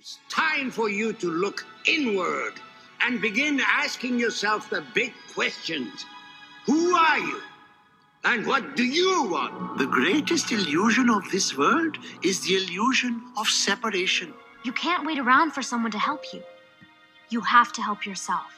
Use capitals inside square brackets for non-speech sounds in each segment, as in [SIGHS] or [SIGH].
It's time for you to look inward and begin asking yourself the big questions. Who are you? And what do you want? The greatest illusion of this world is the illusion of separation. You can't wait around for someone to help you. You have to help yourself.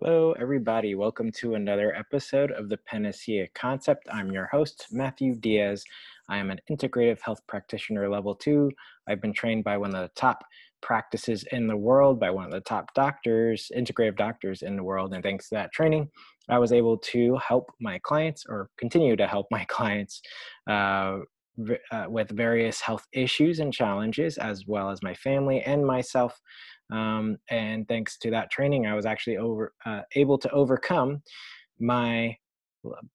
Hello, everybody. Welcome to another episode of the Panacea Concept. I'm your host, Mathew Diaz. I am an integrative health practitioner level two. I've been trained by one of the top practices in the world, by one of the top doctors, integrative doctors in the world. And thanks to that training, I was able to help my clients or continue to help [LAUGHS] my clients uh, uh, with various health issues and challenges, as well as my family and myself. Um, and thanks to that training, I was actually over uh, able to overcome my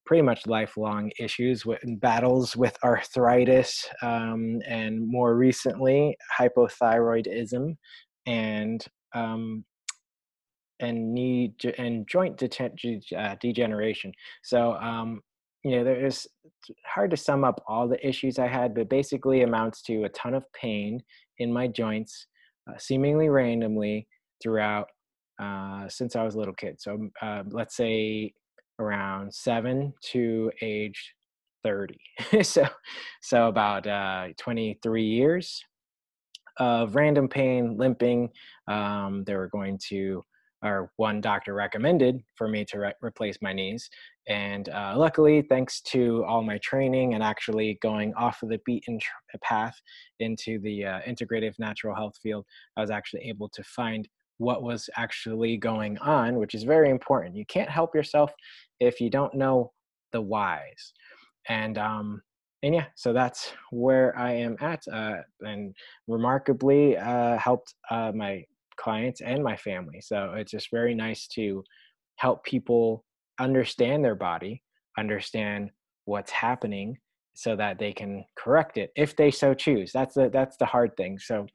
pretty much lifelong issues with battles with arthritis um, and more recently hypothyroidism and um, and knee and joint uh, degeneration. So um, you know there's hard to sum up all the issues i had but basically amounts to a ton of pain in my joints uh, seemingly randomly throughout uh, since i was a little kid so uh, let's say around seven to age 30. [LAUGHS] so, so about uh, 23 years of random pain, limping. Um, they were going to, or one doctor recommended for me to re- replace my knees. And uh, luckily, thanks to all my training and actually going off of the beaten tr- path into the uh, integrative natural health field, I was actually able to find what was actually going on, which is very important. You can't help yourself if you don't know the whys. And um, and yeah, so that's where I am at, uh, and remarkably uh, helped uh, my clients and my family. So it's just very nice to help people understand their body, understand what's happening, so that they can correct it if they so choose. That's the that's the hard thing. So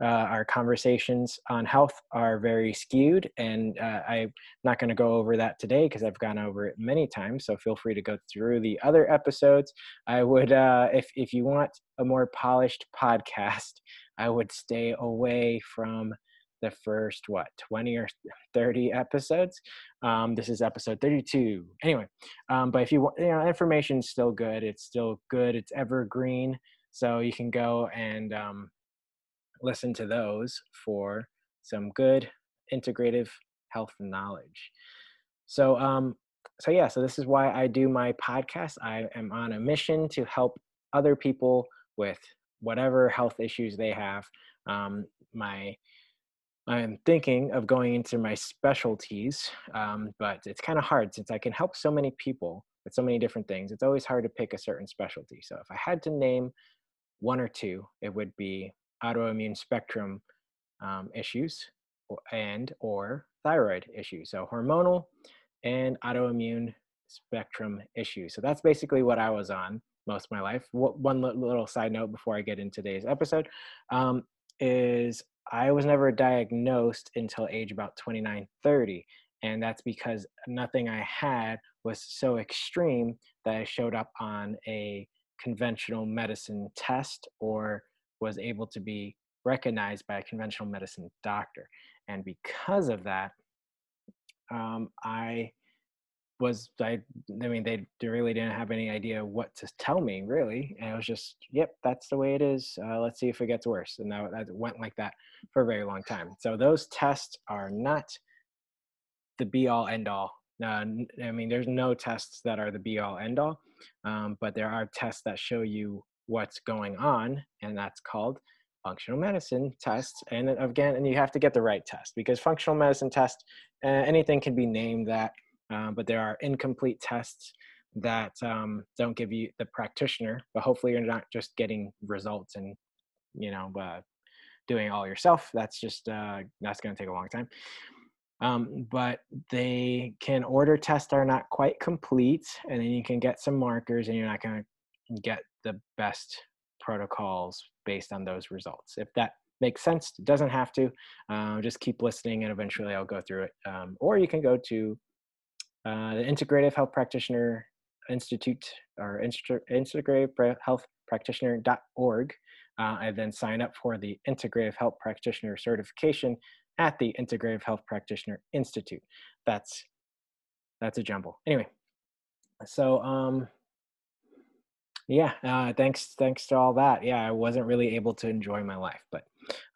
uh, our conversations on health are very skewed, and uh, I'm not going to go over that today because I've gone over it many times. So feel free to go through the other episodes. I would, uh, if if you want a more polished podcast, I would stay away from the first what 20 or [LAUGHS] 30 episodes um, this is episode 32 anyway um, but if you want you know information's still good it's still good it's evergreen so you can go and um, listen to those for some good integrative health knowledge. So, um, so yeah, so this is why I do my podcast. I am on a mission to help other people with whatever health issues they have. Um, my I'm thinking of going into my specialties, um, but it's kind of hard since I can help so many people with so many different things. It's always hard to pick a certain specialty. So if I had to name one or two, it would be autoimmune spectrum um, issues and or thyroid issues so hormonal and autoimmune spectrum issues so that's basically what i was on most of my life one little side note before i get into today's episode um, is i was never diagnosed until age about 29 30 and that's because nothing i had was so extreme that i showed up on a conventional medicine test or was able to be recognized by a conventional medicine doctor. And because of that, um, I was I I mean they, really didn't have any idea what to tell me really and it was just yep that's the way it is uh, let's see if it gets worse and that, that went like that for a very long time so those tests are not the be all end all uh, I mean there's no tests that are the be all end all um, but there are tests that show you what's going on, and that's called functional medicine tests. And again, and you have to get the right test because functional medicine test, uh, anything can be named that, uh, but there are incomplete tests that um, don't give you the practitioner. But hopefully, you're not just getting results and you know uh, doing all yourself. That's just uh, that's going to take a long time. Um, but they can order tests that are not quite complete, and then you can get some markers, and you're not going to get the best protocols based on those results. If that makes sense, doesn't have to. Uh, just keep listening and eventually I'll go through it. Um, or you can go to uh, the Integrative Health Practitioner Institute or Integrative Health Practitioner.org. uh, and then sign up for the Integrative Health Practitioner certification at the Integrative Health Practitioner Institute. That's that's a jumble. Anyway, so um, yeah, uh, thanks thanks to all that. Yeah, I wasn't really able to enjoy my life, but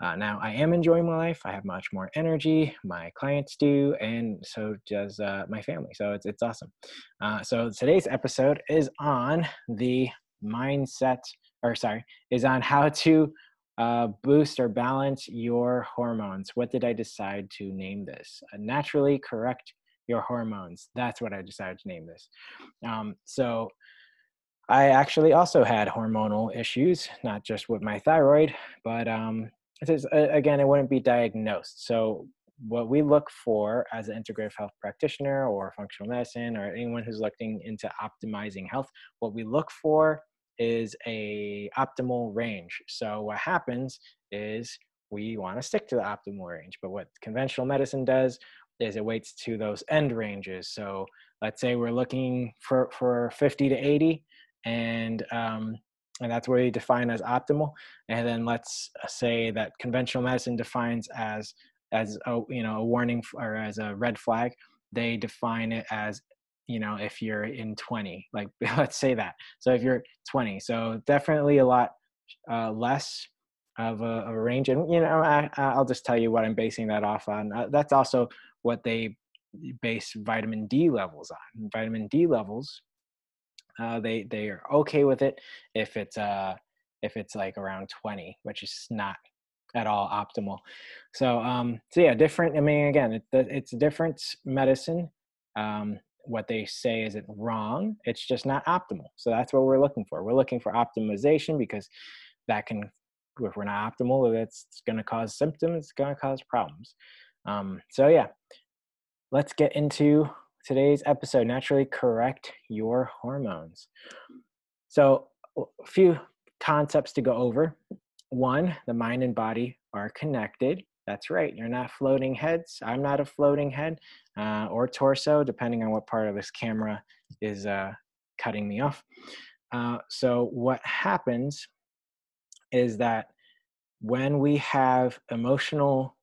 uh, now I am enjoying my life. I have much more energy. My clients do, and so does uh, my family. So it's it's awesome. Uh, so today's episode is on the mindset, or sorry, is on how to uh, boost or balance your hormones. What did I decide to name this? Uh, naturally correct your hormones. That's what I decided to name this. Um, so I actually also had hormonal issues, not just with my thyroid, but um, again, it wouldn't be diagnosed. So what we look for as an integrative health practitioner or functional medicine or anyone who's looking into optimizing health, what we look for is a optimal range. So what happens is we want to stick to the optimal range. But what conventional medicine does is it waits to those end ranges. So let's say we're looking for, for 50 to 80 and um, and that's where you define as optimal. And then let's say that conventional medicine defines as as a you know a warning or as a red flag. They define it as you know if you're in 20 like [LAUGHS] let's say that so if you're 20 so definitely a lot uh, less of a, of a, range and you know I, i'll just tell you what i'm basing that off on uh, that's also what they base vitamin d levels on vitamin d levels uh, they they are okay with it if it's uh if it's like around 20 which is not at all optimal. So um so yeah different i mean again it, it's different medicine. Um what they say isn't wrong it's just not optimal. So that's what we're looking for. We're looking for optimization because that can if we're not optimal it's going to cause symptoms it's going to cause problems. Um, so yeah let's get into today's episode naturally correct your hormones so a few concepts to go over one the mind and body are connected that's right. You're not floating heads. I'm not a floating head uh, or torso, depending on what part of this camera is uh, cutting me off. Uh, so, what happens is that when we have emotional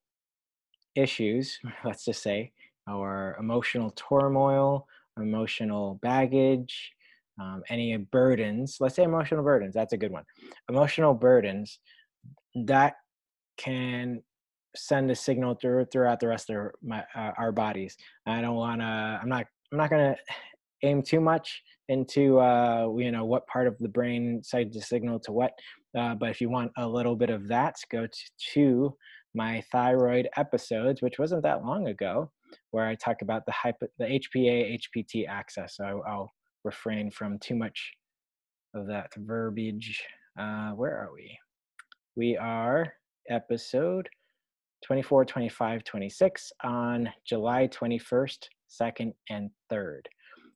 issues, [LAUGHS] let's just say, or emotional turmoil, emotional baggage, um, any burdens, let's say emotional burdens, that's a good one. Emotional burdens that can send a signal through throughout the rest of my uh, our bodies. I don't want to. I'm not. I'm not going to aim too much into uh, you know what part of the brain sends the signal to what. Uh, but if you want a little bit of that, go to, to my thyroid episodes, which wasn't that long ago, where I talk about the hypo, the HPA HPT axis. So I'll, I'll refrain from too much of that verbiage. Uh, where are we? We are episode 24, 25, 26 on July 21st, 2nd, and 3rd.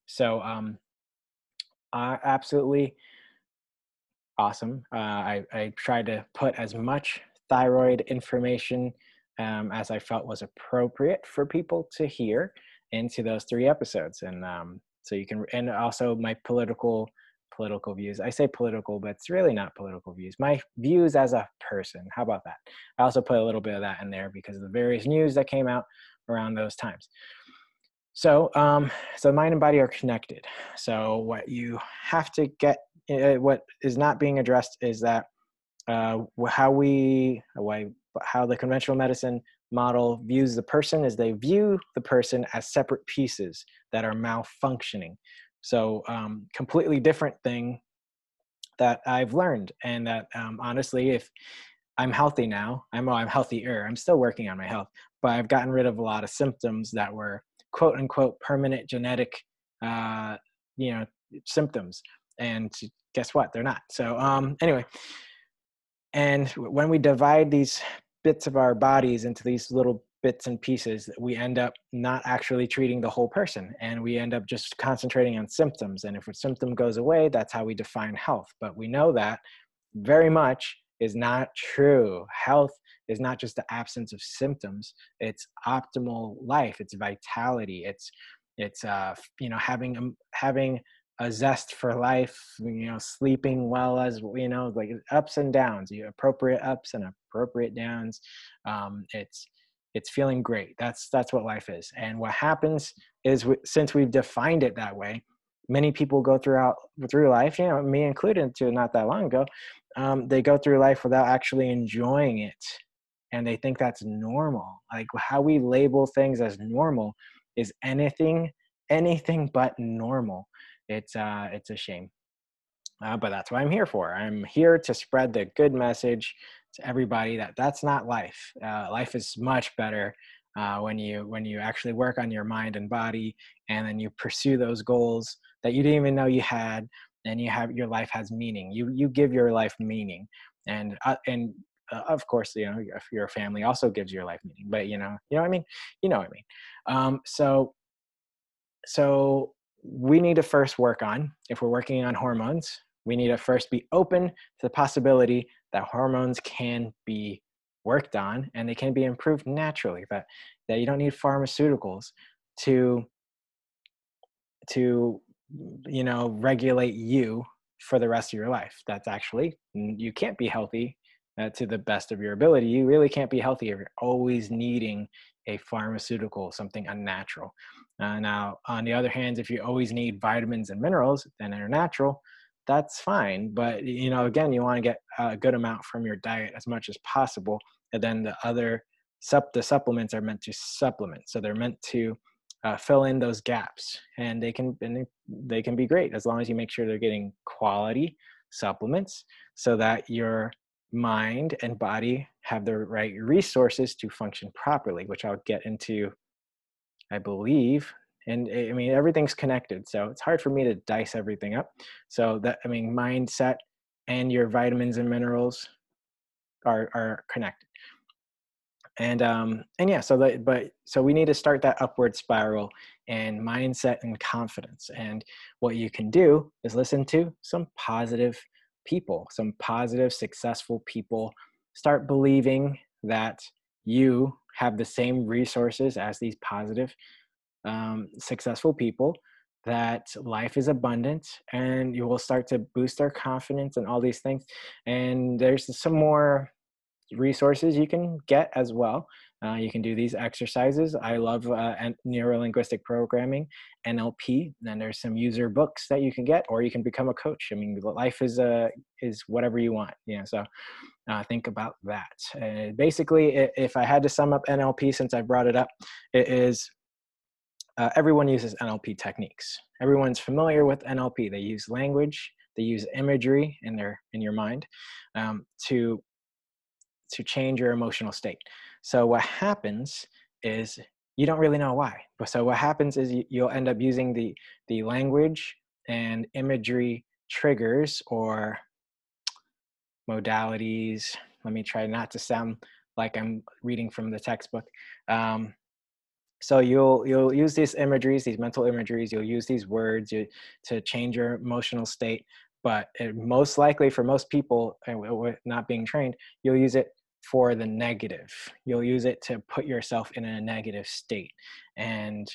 So, um, uh, absolutely awesome. Uh, I, I tried to put as much thyroid information um, as I felt was appropriate for people to hear into those three episodes. And um, so you can, and also my political political views. I say political, but it's really not political views. My views as a person. How about that? I also put a little bit of that in there because of the various news that came out around those times. So, um, so mind and body are connected. So, what you have to get, uh, what is not being addressed is that uh, how we, how the conventional medicine model views the person is they view the person as separate pieces that are malfunctioning so um, completely different thing that I've learned, and that um, honestly, if I'm healthy now, I'm well, I'm healthier. I'm still working on my health, but I've gotten rid of a lot of symptoms that were quote unquote permanent genetic, uh, you know, symptoms. And guess what? They're not. So um, anyway, and when we divide these bits of our bodies into these little bits and pieces, we end up not actually treating the whole person and we end up just concentrating on symptoms. And if a symptom goes away, that's how we define health. But we know that very much is not true. Health is not just the absence of symptoms, it's optimal life, it's vitality, it's it's uh, you know having um, having a zest for life you know sleeping well as you know like ups and downs you appropriate ups and appropriate downs um, it's it's feeling great. That's that's what life is. And what happens is we, since we've defined it that way many people go throughout through life you know me included to not that long ago um, they go through life without actually enjoying it. And they think that's normal. Like how we label things as normal is anything anything but normal it's uh it's a shame. Uh, but that's what i'm here for. I'm here to spread the good message to everybody that that's not life. Uh, life is much better uh, when you when you actually work on your mind and body and then you pursue those goals that you didn't even know you had and you have your life has meaning. You you give your life meaning. And uh, and uh, of course you know if your family also gives your life meaning but you know you know what i mean? You know what i mean. Um, so so we need to first work on if we're working on hormones we need to first be open to the possibility that hormones can be worked on and they can be improved naturally that that you don't need pharmaceuticals to to you know regulate you for the rest of your life. That's actually you can't be healthy uh, to the best of your ability. You really can't be healthy if you're always needing a pharmaceutical something unnatural. Uh, now on the other hand if you always need vitamins and minerals then they're natural that's fine but you know again you want to get a good amount from your diet as much as possible and then the other sup the supplements are meant to supplement so they're meant to uh, fill in those gaps and they can and they can be great as long as you make sure they're getting quality supplements so that your mind and body have the right resources to function properly which i'll get into i believe and eh, i mean everything's connected so it's hard for me to dice everything up. So that i mean mindset and your vitamins and minerals are are connected. And um and yeah so that but so we need to start that upward spiral and mindset and confidence. And what you can do is listen to some positive people some positive successful people start believing that you have the same resources as these positive um, successful people that life is abundant and you will start to boost their confidence and all these things and there's some more resources you can get as well. Uh, you can do these exercises. I love uh, neurolinguistic programming, NLP. And there's some user books that you can get, or you can become a coach. I mean, life is uh, is whatever you want. You know, so uh, think about that. Uh, basically, if I had to sum up NLP, since I brought it up, it is uh, everyone uses NLP techniques. Everyone's familiar with NLP. They use language, they use imagery in their in your mind um, to to change your emotional state. So what happens is you don't really know why. But so what happens is you, you'll end up using the the language and imagery triggers or modalities. Let me try not to sound like I'm reading from the textbook. Um, so you'll you'll use these imageries, these mental imageries. You'll use these words you, to change your emotional state. But it, most likely, for most people, not being trained, you'll use it for the negative. You'll use it to put yourself in a negative state and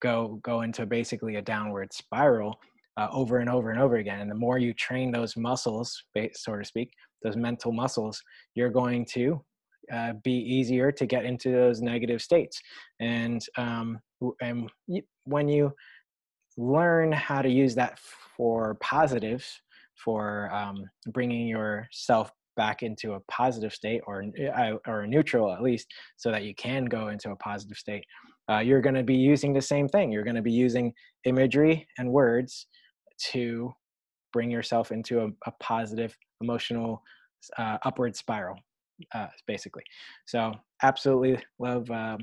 go go into basically a downward spiral uh, over and over and over again. And the more you train those muscles, so to speak, those mental muscles, you're going to uh, be easier to get into those negative states. And um, and when you learn how to use that for positives, for um, bringing yourself back into a positive state or or a neutral at least so that you can go into a positive state uh, you're going to be using the same thing. You're going to be using imagery and words to bring yourself into a, a positive emotional uh, upward spiral uh, basically. So absolutely love um,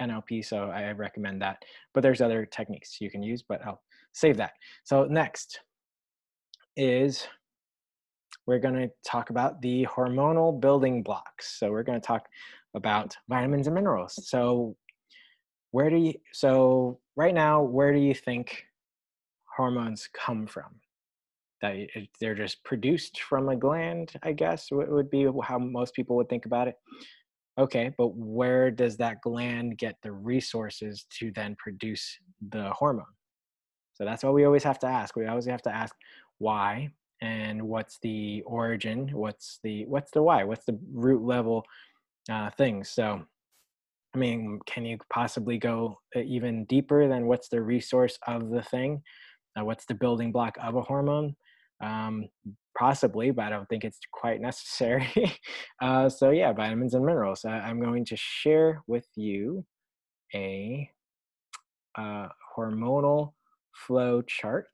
nlp so i recommend that. But there's other techniques you can use but i'll save that. So next is we're going to talk about the hormonal building blocks. So we're going to talk about vitamins and minerals. So where do you so right now where do you think hormones come from? That they're just produced from a gland, I guess would be how most people would think about it. Okay, but where does that gland get the resources to then produce the hormone? So that's what we always have to ask. We always have to ask why and what's the origin, what's the what's the why, what's the root level uh, things. So, I mean, can you possibly go uh, even deeper than what's the resource of the thing? Uh, what's the building block of a hormone? Um, possibly, but I don't think it's quite necessary. [LAUGHS] uh, so yeah, vitamins and minerals. I'm going to share with you a uh, hormonal flow chart.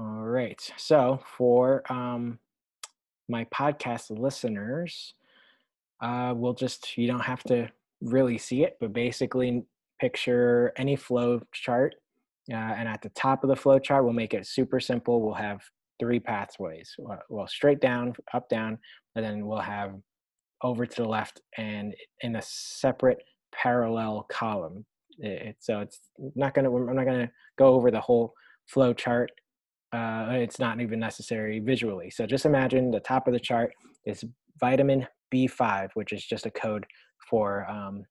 All right. So for um, my podcast listeners, uh, we'll just, you don't have to really see it, but basically picture any flow chart. Uh, and at the top of the flow chart, we'll make it super simple. We'll have three pathways. Well, straight down, up, down, and then we'll have over to the left and in a separate parallel column. It, so it's not gonna. I'm not gonna go over the whole flow chart. Uh, it's not even necessary visually. So just imagine the top of the chart is vitamin B5, which is just a code for um,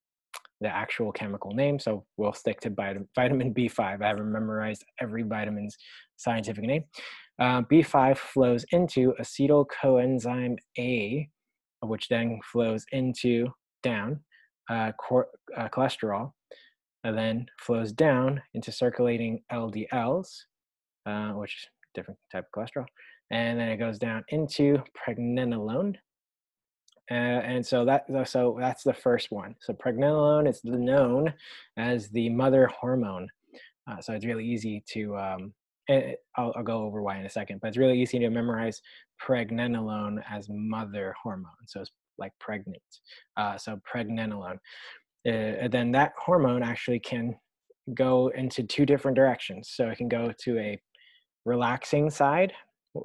the actual chemical name. So we'll stick to vitamin B5. I haven't memorized every vitamin's scientific name. Uh, B5 flows into acetyl coenzyme A, which then flows into down uh, uh, cholesterol, and then flows down into circulating LDLs, uh, which is different type of cholesterol, and then it goes down into pregnenolone. Uh, and so that so that's the first one. So pregnenolone is known as the mother hormone. Uh, so it's really easy to um, I'll, I'll, go over why in a second, but it's really easy to memorize pregnenolone as mother hormone. So it's like pregnant. Uh, so pregnenolone. Uh, then that hormone actually can go into two different directions. So it can go to a relaxing side,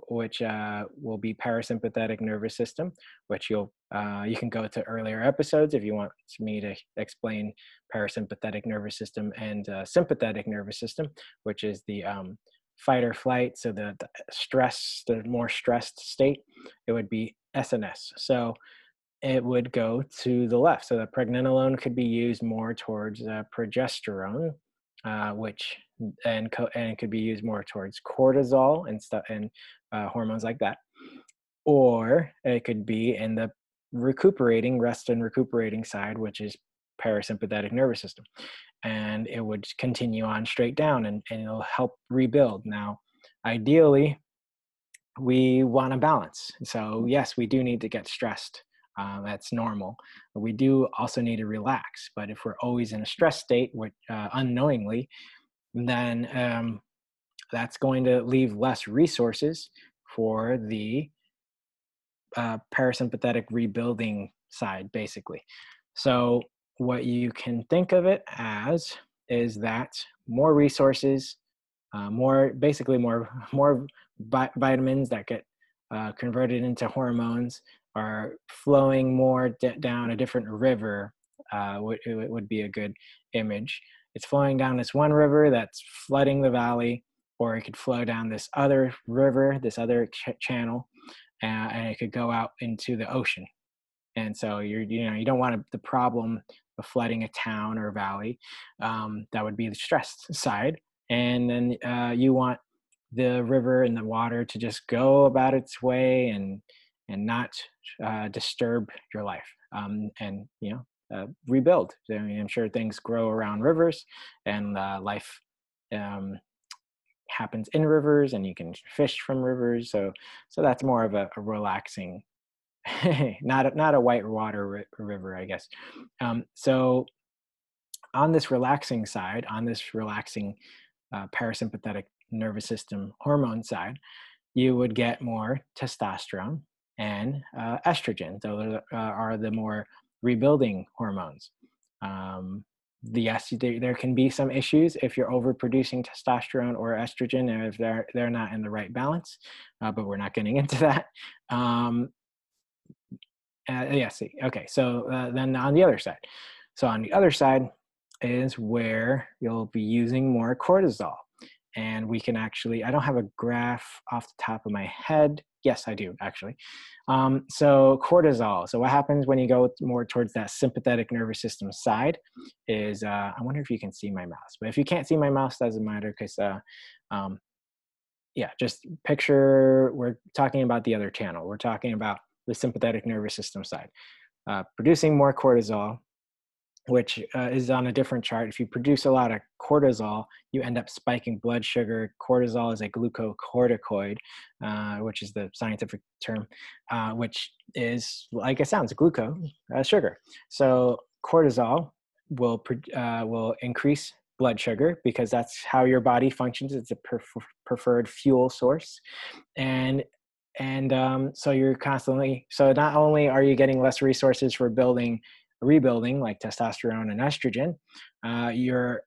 which uh, will be parasympathetic nervous system, which you'll uh, you can go to earlier episodes if you want me to explain parasympathetic nervous system and uh, sympathetic nervous system, which is the um, fight or flight. So the, the, stress, the more stressed state, it would be SNS. So it would go to the left. So the pregnenolone could be used more towards uh, progesterone, uh, which and co- and could be used more towards cortisol and stuff and uh, hormones like that, or it could be in the recuperating rest and recuperating side, which is parasympathetic nervous system, and it would continue on straight down and, and it'll help rebuild. Now, ideally, we want to balance. So yes, we do need to get stressed uh, that's normal. We do also need to relax, but if we're always in a stress state, which, uh, unknowingly, then um, that's going to leave less resources for the uh, parasympathetic rebuilding side, basically. So, what you can think of it as is that more resources, uh, more basically more [LAUGHS] more vitamins that get uh, converted into hormones are flowing more d- down a different river uh, would, would be a good image. It's flowing down this one river that's flooding the valley, or it could flow down this other river, this other ch- channel, uh, and it could go out into the ocean. And so you're, you know, you don't want the problem of flooding a town or a valley. Um, that would be the stressed side. And then uh, you want the river and the water to just go about its way and and not uh, disturb your life um, and you know uh, rebuild. I mean, i'm sure things grow around rivers and uh, life um, happens in rivers and you can fish from rivers. So so that's more of a, a relaxing [LAUGHS] not a, not a white water ri- river i guess. Um, so on this relaxing side on this relaxing uh, parasympathetic nervous system hormone side you would get more testosterone and uh, estrogen. Those uh, are the more rebuilding hormones. Um, the, yes, there, there, can be some issues if you're overproducing testosterone or estrogen, and if they're they're not in the right balance. Uh, but we're not getting [LAUGHS] into that. Um, uh, yeah, see, okay. So uh, then on the other side, so on the other side is where you'll be using more cortisol, and we can actually. I don't have a graph off the top of my head Yes, I do actually. Um, so cortisol. So what happens when you go more towards that sympathetic nervous system side is uh, I wonder if you can see my mouse, but if you can't see my mouse, doesn't matter because uh, um, yeah, just picture we're talking about the other channel. We're talking about the sympathetic nervous system side, uh, producing more cortisol which uh, is on a different chart. If you produce a lot of cortisol, you end up spiking blood sugar. Cortisol is a glucocorticoid, uh, which is the scientific term, uh, which is, like it sounds, glucose, uh, sugar. So cortisol will uh, will increase blood sugar because that's how your body functions. It's a preferred fuel source, and and um, so you're constantly. So not only are you getting less resources for building rebuilding like testosterone and estrogen, uh, you're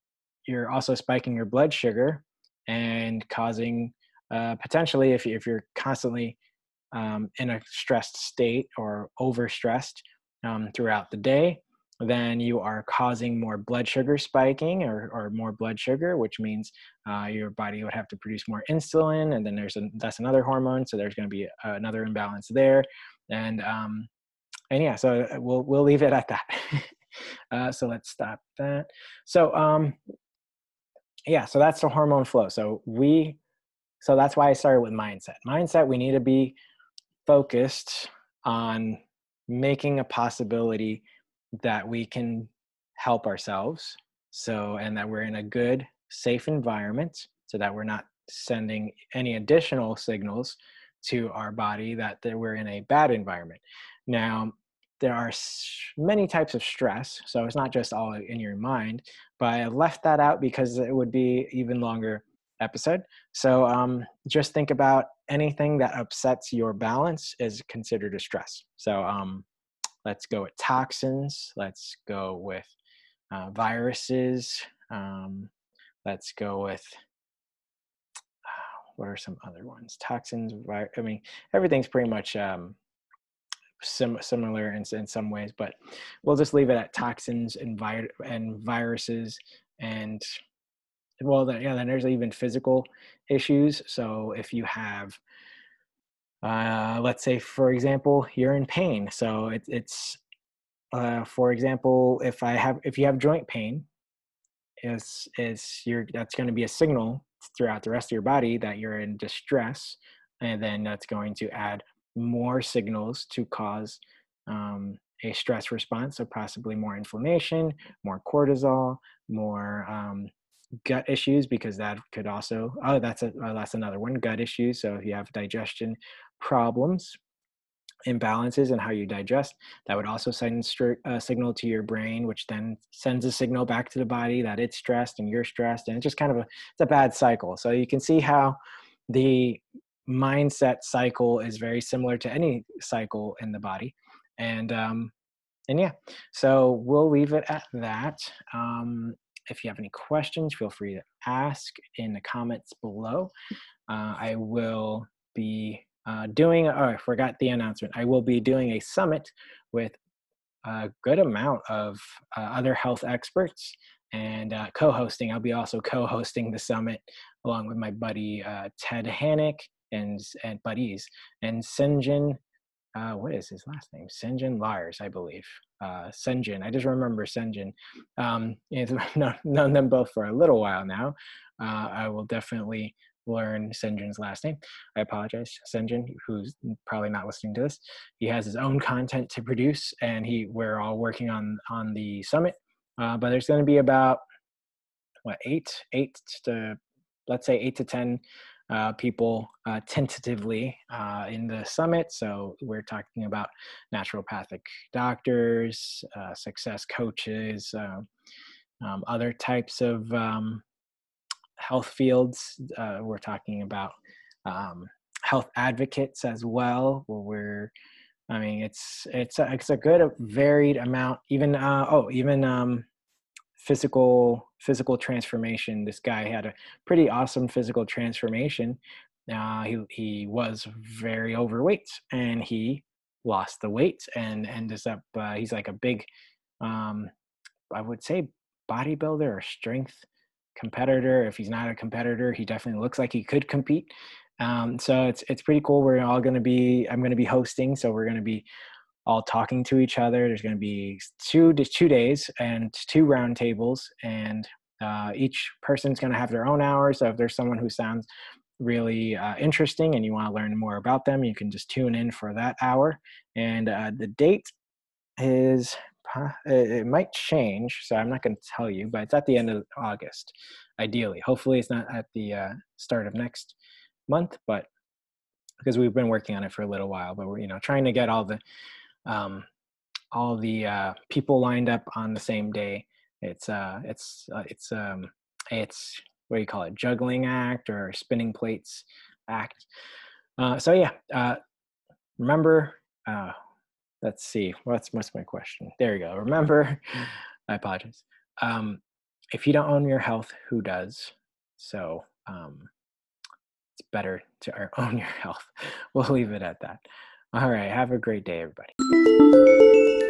you're also spiking your blood sugar and causing uh, potentially if, if you're constantly um, in a stressed state or overstressed um, throughout the day then you are causing more blood sugar spiking or, or more blood sugar which means uh, your body would have to produce more insulin and then there's a, that's another hormone so there's going to be another imbalance there. And um, and yeah, so uh, we'll we'll leave it at that. [LAUGHS] uh, so let's stop that. So um, yeah, so that's the hormone flow. So we, so that's why I started with mindset. Mindset, we need to be focused on making a possibility that we can help ourselves. So and that we're in a good, safe environment, so that we're not sending any additional signals to our body that, that we're in a bad environment. Now, there are many types of stress, so it's not just all in your mind, but I left that out because it would be even longer episode. So um, just think about anything that upsets your balance is considered a stress. So um, let's go with toxins. Let's go with uh, viruses. Um, let's go with [SIGHS] what are some other ones? Toxins. I mean, everything's pretty much um, sim- similar in, in some ways, but we'll just leave it at toxins and, vi- and viruses and well, yeah, then there's even physical issues. So if you have, uh, let's say, for example, you're in pain. So it, it's, uh, for example, if I have, if you have joint pain, is is you're that's going to be a signal throughout the rest of your body that you're in distress, and then that's going to add more signals to cause um, a stress response, so possibly more inflammation, more cortisol, more um, gut issues, because that could also oh that's a oh, that's another one gut issues. So if you have digestion problems, imbalances in how you digest, that would also send a uh, signal to your brain, which then sends a signal back to the body that it's stressed and you're stressed, and it's just kind of a it's a bad cycle. So you can see how the mindset cycle is very similar to any cycle in the body. And um and yeah so we'll leave it at that. Um if you have any questions feel free to ask in the comments below. Uh, i will be uh, doing oh i forgot the announcement. I will be doing a summit with a good amount of uh, other health experts and uh, co-hosting. I'll be also co-hosting the summit along with my buddy uh, ted hannick and and Paris. and Senjin. Uh, what is his last name? Senjin Lars, I believe. Uh, Senjin. I just remember Senjin. Um, I've [LAUGHS] known, known them both for a little while now. Uh, I will definitely learn Senjin's last name. I apologize, Senjin, who's probably not listening to this. He has his own content to produce, and he we're all working on on the summit. Uh, but there's going to be about what eight, eight to let's say eight to ten uh, people uh, tentatively uh, in the summit. So we're talking about naturopathic doctors, uh, success coaches, um, um, other types of um, health fields. Uh, we're talking about um, health advocates as well, where we're I mean, it's it's a, it's a good varied amount. Even uh, oh, even um, physical physical transformation. This guy had a pretty awesome physical transformation. Uh, he he was very overweight and he lost the weight and ends up uh, he's like a big um, I would say bodybuilder or strength competitor. If he's not a competitor, he definitely looks like he could compete. Um, so it's it's pretty cool. We're all going to be. I'm going to be hosting, so we're going to be all talking to each other. There's going to be two two days and two roundtables, and uh, each person's going to have their own hours. So if there's someone who sounds really uh, interesting and you want to learn more about them, you can just tune in for that hour. And uh, the date is it might change, so I'm not going to tell you, but it's at the end of August, ideally. Hopefully, it's not at the uh, start of next month, but because we've been working on it for a little while, but we're you know trying to get all the um, all the uh, people lined up on the same day. It's uh, it's uh, it's um, it's what do you call it? Juggling act or spinning plates act. Uh, so yeah, uh, remember. Uh, let's see. What's what's my question? There you go. Remember. [LAUGHS] I apologize. Um, if you don't own your health, who does? So um, it's better to [LAUGHS] own your health. We'll leave it at that. All right. Have a great day, everybody.